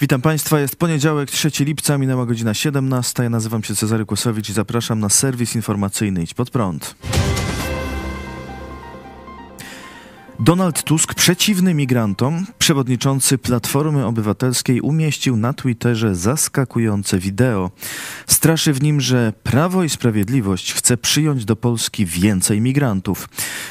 Witam Państwa, jest poniedziałek, 3 lipca, minęła godzina 17. Ja nazywam się Cezary Kłosowicz i zapraszam na serwis informacyjny Idź Pod Prąd. Donald Tusk, przeciwny migrantom, przewodniczący Platformy Obywatelskiej, umieścił na Twitterze zaskakujące wideo. Straszy w nim, że Prawo i Sprawiedliwość chce przyjąć do Polski więcej migrantów.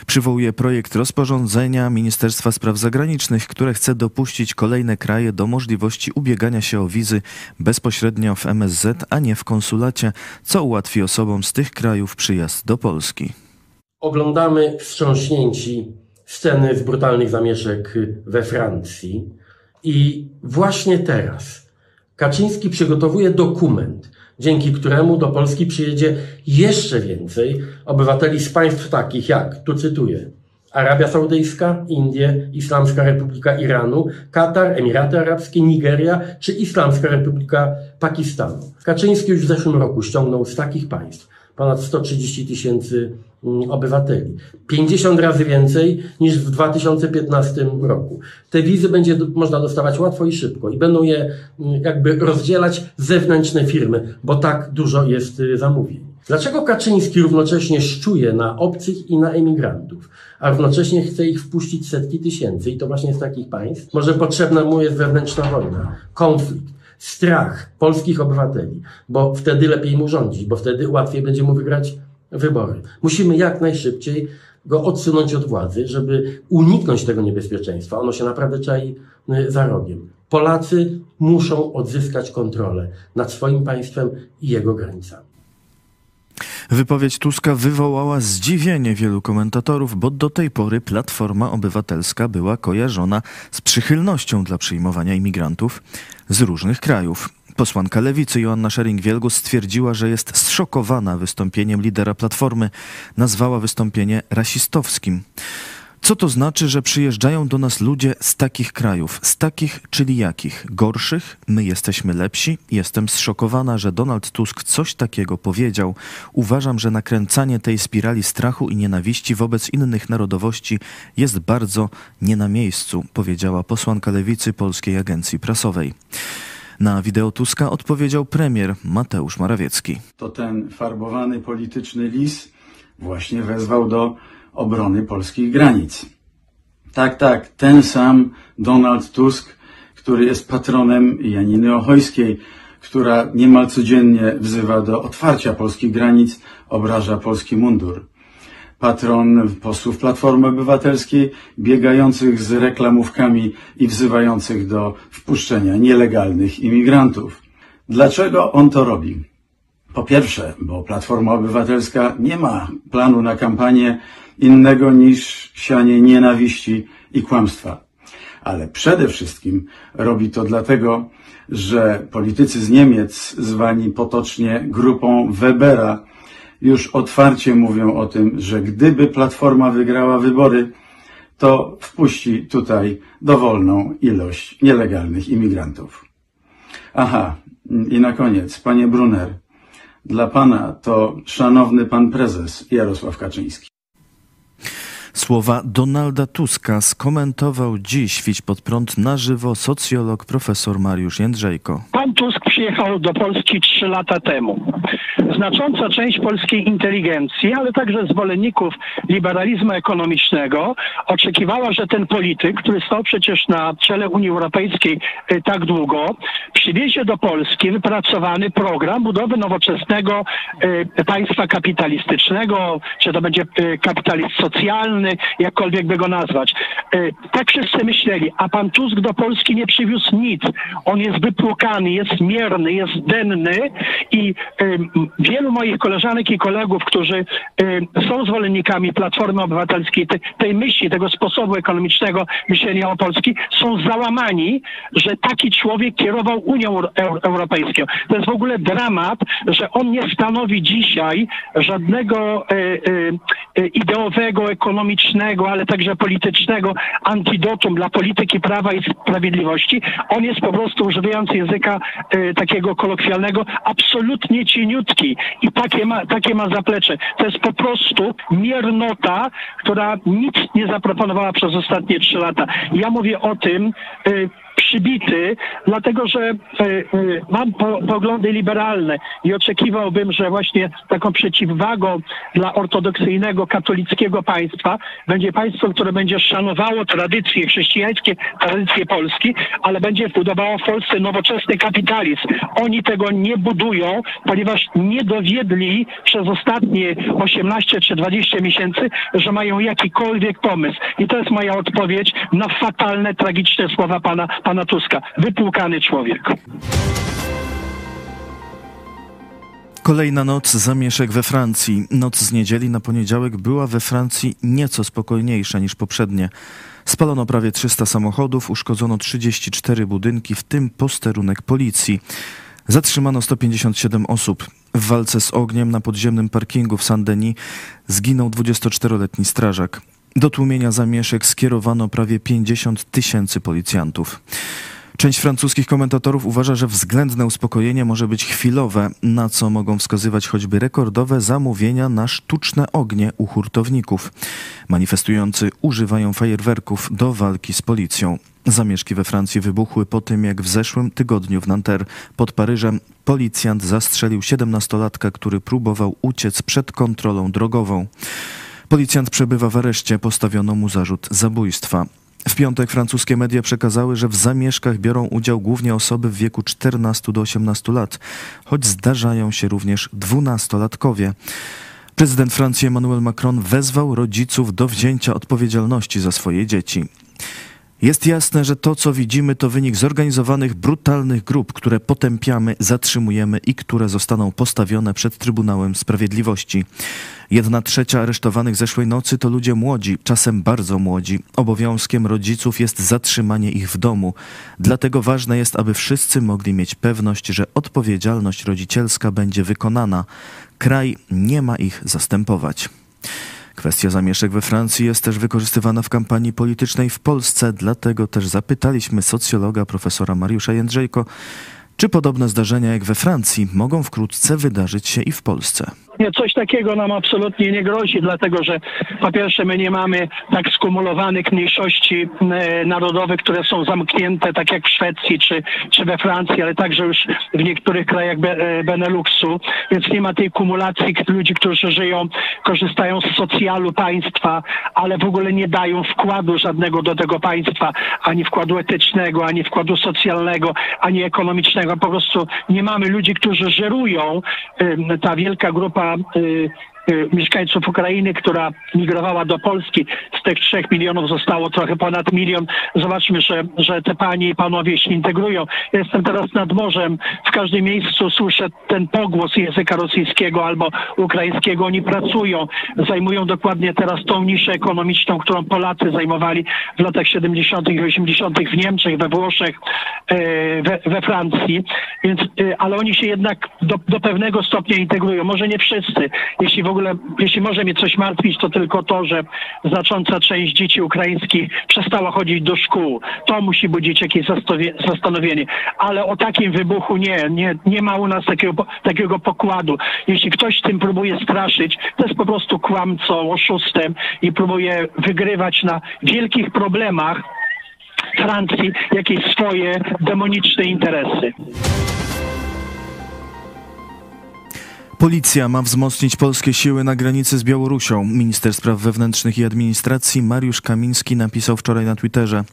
Przywołuje projekt rozporządzenia Ministerstwa Spraw Zagranicznych, które chce dopuścić kolejne kraje do możliwości ubiegania się o wizy bezpośrednio w MSZ, a nie w konsulacie, co ułatwi osobom z tych krajów przyjazd do Polski. Oglądamy wstrząśnięci sceny z brutalnych zamieszek we Francji. I właśnie teraz Kaczyński przygotowuje dokument, dzięki któremu do Polski przyjedzie jeszcze więcej obywateli z państw takich jak, tu cytuję, Arabia Saudyjska, Indie, Islamska Republika Iranu, Katar, Emiraty Arabskie, Nigeria czy Islamska Republika Pakistanu. Kaczyński już w zeszłym roku ściągnął z takich państw ponad 130 tysięcy obywateli. 50 razy więcej niż w 2015 roku. Te wizy będzie można dostawać łatwo i szybko i będą je mm, jakby rozdzielać zewnętrzne firmy, bo tak dużo jest y, zamówień. Dlaczego Kaczyński równocześnie szczuje na obcych i na emigrantów, a równocześnie chce ich wpuścić setki tysięcy i to właśnie z takich państw? Może potrzebna mu jest wewnętrzna wojna, konflikt strach polskich obywateli, bo wtedy lepiej mu rządzić, bo wtedy łatwiej będzie mu wygrać wybory. Musimy jak najszybciej go odsunąć od władzy, żeby uniknąć tego niebezpieczeństwa. Ono się naprawdę czai y, za rogiem. Polacy muszą odzyskać kontrolę nad swoim państwem i jego granicami. Wypowiedź Tuska wywołała zdziwienie wielu komentatorów, bo do tej pory Platforma Obywatelska była kojarzona z przychylnością dla przyjmowania imigrantów z różnych krajów. Posłanka lewicy Joanna Szering-Wielgus stwierdziła, że jest zszokowana wystąpieniem lidera Platformy. Nazwała wystąpienie rasistowskim. Co to znaczy, że przyjeżdżają do nas ludzie z takich krajów? Z takich, czyli jakich? Gorszych? My jesteśmy lepsi? Jestem zszokowana, że Donald Tusk coś takiego powiedział. Uważam, że nakręcanie tej spirali strachu i nienawiści wobec innych narodowości jest bardzo nie na miejscu, powiedziała posłanka lewicy Polskiej Agencji Prasowej. Na wideo Tuska odpowiedział premier Mateusz Morawiecki. To ten farbowany polityczny lis właśnie wezwał do obrony polskich granic. Tak, tak, ten sam Donald Tusk, który jest patronem Janiny Ochojskiej, która niemal codziennie wzywa do otwarcia polskich granic, obraża polski mundur. Patron posłów Platformy Obywatelskiej, biegających z reklamówkami i wzywających do wpuszczenia nielegalnych imigrantów. Dlaczego on to robi? Po pierwsze, bo Platforma Obywatelska nie ma planu na kampanię innego niż sianie nienawiści i kłamstwa. Ale przede wszystkim robi to dlatego, że politycy z Niemiec, zwani potocznie grupą Webera, już otwarcie mówią o tym, że gdyby Platforma wygrała wybory, to wpuści tutaj dowolną ilość nielegalnych imigrantów. Aha, i na koniec, panie Brunner, dla pana to szanowny pan prezes Jarosław Kaczyński. Słowa Donalda Tuska skomentował dziś Świć pod prąd na żywo socjolog profesor Mariusz Jędrzejko. Pan Tusk przyjechał do Polski trzy lata temu. Znacząca część polskiej inteligencji, ale także zwolenników liberalizmu ekonomicznego oczekiwała, że ten polityk, który stał przecież na czele Unii Europejskiej y, tak długo, przywiezie do Polski wypracowany program budowy nowoczesnego y, państwa kapitalistycznego, czy to będzie y, kapitalizm socjalny, jakkolwiek by go nazwać. Tak wszyscy myśleli, a pan Tusk do Polski nie przywiózł nic. On jest wypłukany, jest mierny, jest denny i wielu moich koleżanek i kolegów, którzy są zwolennikami Platformy Obywatelskiej, tej, myśli, tego sposobu ekonomicznego myślenia o Polski, są załamani, że taki człowiek kierował Unią Europejską. To jest w ogóle dramat, że on nie stanowi dzisiaj żadnego e, e, e, ideowego, ekonomicznego, ale także politycznego antidotum dla polityki prawa i sprawiedliwości. On jest po prostu, używając języka takiego kolokwialnego, absolutnie cieniutki i takie ma, takie ma zaplecze. To jest po prostu miernota, która nic nie zaproponowała przez ostatnie trzy lata. Ja mówię o tym, przybity, dlatego że e, e, mam po, poglądy liberalne i oczekiwałbym, że właśnie taką przeciwwagą dla ortodoksyjnego, katolickiego państwa będzie państwo, które będzie szanowało tradycje chrześcijańskie, tradycje Polski, ale będzie budowało w Polsce nowoczesny kapitalizm. Oni tego nie budują, ponieważ nie dowiedli przez ostatnie 18 czy 20 miesięcy, że mają jakikolwiek pomysł. I to jest moja odpowiedź na fatalne, tragiczne słowa pana, pana Tuska. Wypłukany człowiek. Kolejna noc zamieszek we Francji. Noc z niedzieli na poniedziałek była we Francji nieco spokojniejsza niż poprzednie. Spalono prawie 300 samochodów, uszkodzono 34 budynki, w tym posterunek policji. Zatrzymano 157 osób. W walce z ogniem na podziemnym parkingu w Saint-Denis zginął 24-letni strażak. Do tłumienia zamieszek skierowano prawie 50 tysięcy policjantów. Część francuskich komentatorów uważa, że względne uspokojenie może być chwilowe, na co mogą wskazywać choćby rekordowe zamówienia na sztuczne ognie u hurtowników. Manifestujący używają fajerwerków do walki z policją. Zamieszki we Francji wybuchły po tym, jak w zeszłym tygodniu w Nanterre pod Paryżem policjant zastrzelił 17-latka, który próbował uciec przed kontrolą drogową. Policjant przebywa w areszcie, postawiono mu zarzut zabójstwa. W piątek francuskie media przekazały, że w zamieszkach biorą udział głównie osoby w wieku 14 do 18 lat, choć zdarzają się również dwunastolatkowie. Prezydent Francji Emmanuel Macron wezwał rodziców do wzięcia odpowiedzialności za swoje dzieci. Jest jasne, że to, co widzimy, to wynik zorganizowanych, brutalnych grup, które potępiamy, zatrzymujemy i które zostaną postawione przed Trybunałem Sprawiedliwości. Jedna trzecia aresztowanych zeszłej nocy to ludzie młodzi, czasem bardzo młodzi. Obowiązkiem rodziców jest zatrzymanie ich w domu. Dlatego ważne jest, aby wszyscy mogli mieć pewność, że odpowiedzialność rodzicielska będzie wykonana. Kraj nie ma ich zastępować. Kwestia zamieszek we Francji jest też wykorzystywana w kampanii politycznej w Polsce, dlatego też zapytaliśmy socjologa profesora Mariusza Jędrzejko, czy podobne zdarzenia jak we Francji mogą wkrótce wydarzyć się i w Polsce? Coś takiego nam absolutnie nie grozi, dlatego że po pierwsze my nie mamy tak skumulowanych mniejszości e, narodowych, które są zamknięte, tak jak w Szwecji czy, czy we Francji, ale także już w niektórych krajach e, Beneluxu, więc nie ma tej kumulacji ludzi, którzy żyją, korzystają z socjalu państwa, ale w ogóle nie dają wkładu żadnego do tego państwa, ani wkładu etycznego, ani wkładu socjalnego, ani ekonomicznego. Po prostu nie mamy ludzi, którzy żerują. Ta wielka grupa y, Y, mieszkańców Ukrainy, która migrowała do Polski. Z tych trzech milionów zostało trochę ponad milion. Zobaczmy, że, że te panie i panowie się integrują. jestem teraz nad morzem. W każdym miejscu słyszę ten pogłos języka rosyjskiego albo ukraińskiego. Oni pracują, zajmują dokładnie teraz tą niszę ekonomiczną, którą Polacy zajmowali w latach 70. i 80. w Niemczech, we Włoszech, e, we, we Francji. Więc, e, ale oni się jednak do, do pewnego stopnia integrują. Może nie wszyscy. Jeśli w ogóle, jeśli może mnie coś martwić, to tylko to, że znacząca część dzieci ukraińskich przestała chodzić do szkół. To musi budzić jakieś zastanowienie. Ale o takim wybuchu nie, nie, nie ma u nas takiego, takiego pokładu. Jeśli ktoś tym próbuje straszyć, to jest po prostu kłamcą, oszustem i próbuje wygrywać na wielkich problemach Francji jakieś swoje demoniczne interesy. Policja ma wzmocnić polskie siły na granicy z Białorusią. Minister Spraw Wewnętrznych i Administracji Mariusz Kamiński napisał wczoraj na Twitterze.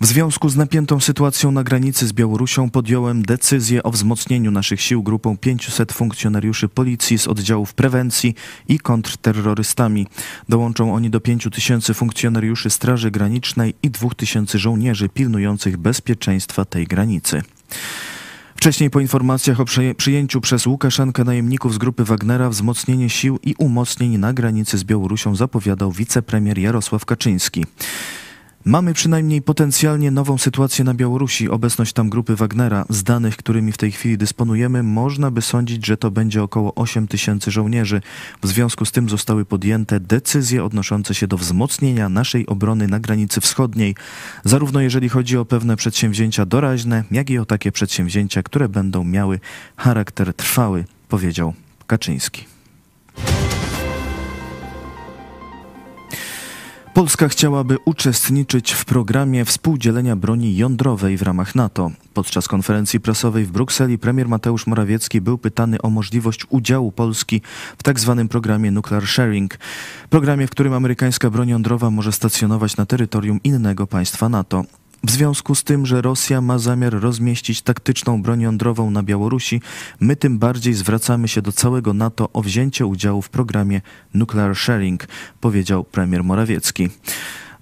W związku z napiętą sytuacją na granicy z Białorusią podjąłem decyzję o wzmocnieniu naszych sił grupą 500 funkcjonariuszy policji z oddziałów prewencji i kontrterrorystami. Dołączą oni do 5000 funkcjonariuszy Straży Granicznej i 2000 żołnierzy pilnujących bezpieczeństwa tej granicy. Wcześniej po informacjach o przyjęciu przez Łukaszenkę najemników z grupy Wagnera wzmocnienie sił i umocnień na granicy z Białorusią zapowiadał wicepremier Jarosław Kaczyński. Mamy przynajmniej potencjalnie nową sytuację na Białorusi. Obecność tam grupy Wagnera. Z danych, którymi w tej chwili dysponujemy, można by sądzić, że to będzie około 8 tysięcy żołnierzy. W związku z tym zostały podjęte decyzje odnoszące się do wzmocnienia naszej obrony na granicy wschodniej, zarówno jeżeli chodzi o pewne przedsięwzięcia doraźne, jak i o takie przedsięwzięcia, które będą miały charakter trwały, powiedział Kaczyński. Polska chciałaby uczestniczyć w programie współdzielenia broni jądrowej w ramach NATO. Podczas konferencji prasowej w Brukseli premier Mateusz Morawiecki był pytany o możliwość udziału Polski w tzw. Tak programie Nuclear Sharing. Programie, w którym amerykańska broń jądrowa może stacjonować na terytorium innego państwa NATO. W związku z tym, że Rosja ma zamiar rozmieścić taktyczną broń jądrową na Białorusi, my tym bardziej zwracamy się do całego NATO o wzięcie udziału w programie Nuclear Sharing, powiedział premier Morawiecki.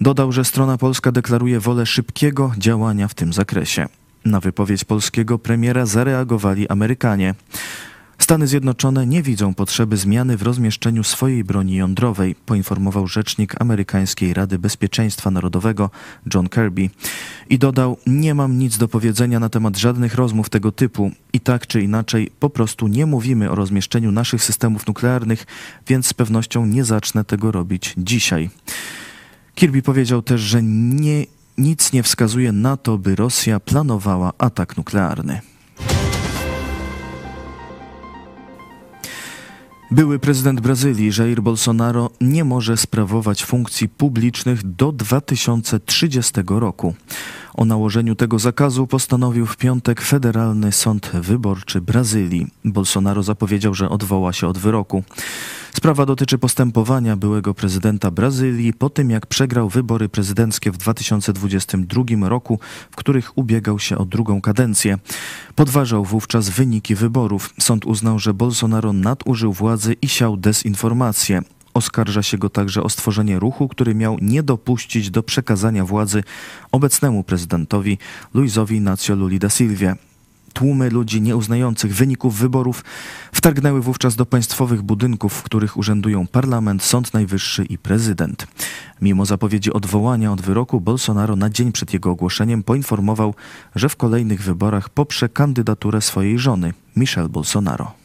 Dodał, że strona polska deklaruje wolę szybkiego działania w tym zakresie. Na wypowiedź polskiego premiera zareagowali Amerykanie. Stany Zjednoczone nie widzą potrzeby zmiany w rozmieszczeniu swojej broni jądrowej, poinformował rzecznik amerykańskiej Rady Bezpieczeństwa Narodowego John Kirby. I dodał: Nie mam nic do powiedzenia na temat żadnych rozmów tego typu. I tak czy inaczej, po prostu nie mówimy o rozmieszczeniu naszych systemów nuklearnych, więc z pewnością nie zacznę tego robić dzisiaj. Kirby powiedział też, że nie, nic nie wskazuje na to, by Rosja planowała atak nuklearny. Były prezydent Brazylii Jair Bolsonaro nie może sprawować funkcji publicznych do 2030 roku. O nałożeniu tego zakazu postanowił w piątek Federalny Sąd Wyborczy Brazylii. Bolsonaro zapowiedział, że odwoła się od wyroku. Sprawa dotyczy postępowania byłego prezydenta Brazylii po tym, jak przegrał wybory prezydenckie w 2022 roku, w których ubiegał się o drugą kadencję. Podważał wówczas wyniki wyborów. Sąd uznał, że Bolsonaro nadużył władzy i siał dezinformację. Oskarża się go także o stworzenie ruchu, który miał nie dopuścić do przekazania władzy obecnemu prezydentowi Luizowi Inácio Luli da Silvia. Tłumy ludzi nieuznających wyników wyborów wtargnęły wówczas do państwowych budynków, w których urzędują parlament, Sąd Najwyższy i prezydent. Mimo zapowiedzi odwołania od wyroku, Bolsonaro na dzień przed jego ogłoszeniem poinformował, że w kolejnych wyborach poprze kandydaturę swojej żony, Michelle Bolsonaro.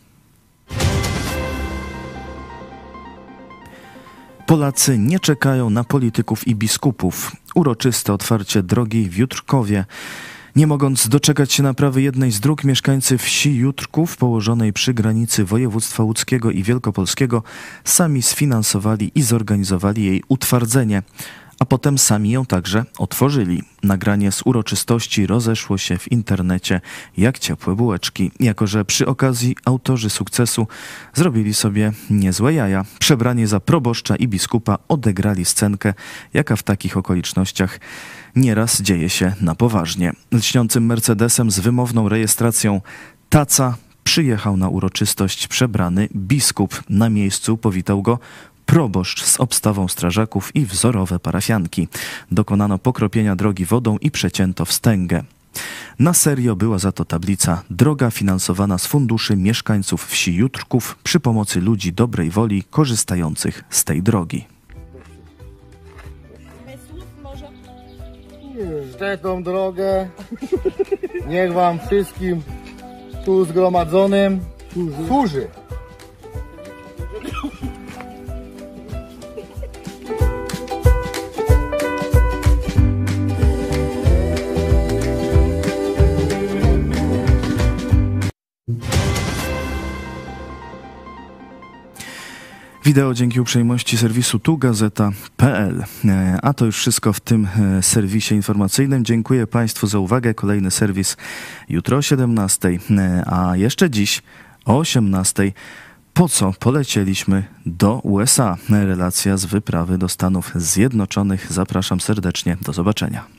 Polacy nie czekają na polityków i biskupów. Uroczyste otwarcie drogi w Jutrkowie. Nie mogąc doczekać się naprawy jednej z dróg, mieszkańcy wsi Jutrków, położonej przy granicy województwa łódzkiego i wielkopolskiego, sami sfinansowali i zorganizowali jej utwardzenie a potem sami ją także otworzyli. Nagranie z uroczystości rozeszło się w internecie jak ciepłe bułeczki, jako że przy okazji autorzy sukcesu zrobili sobie niezłe jaja. Przebrani za proboszcza i biskupa odegrali scenkę, jaka w takich okolicznościach nieraz dzieje się na poważnie. Lśniącym Mercedesem z wymowną rejestracją Taca przyjechał na uroczystość przebrany biskup. Na miejscu powitał go proboszcz z obstawą strażaków i wzorowe parafianki. Dokonano pokropienia drogi wodą i przecięto wstęgę. Na serio była za to tablica droga finansowana z funduszy mieszkańców wsi Jutrków przy pomocy ludzi dobrej woli korzystających z tej drogi. Szczętą drogę niech wam wszystkim tu zgromadzonym służy. Wideo dzięki uprzejmości serwisu tugazeta.pl. E, a to już wszystko w tym e, serwisie informacyjnym. Dziękuję Państwu za uwagę. Kolejny serwis jutro o 17, e, a jeszcze dziś o 18. Po co polecieliśmy do USA? Relacja z wyprawy do Stanów Zjednoczonych. Zapraszam serdecznie. Do zobaczenia.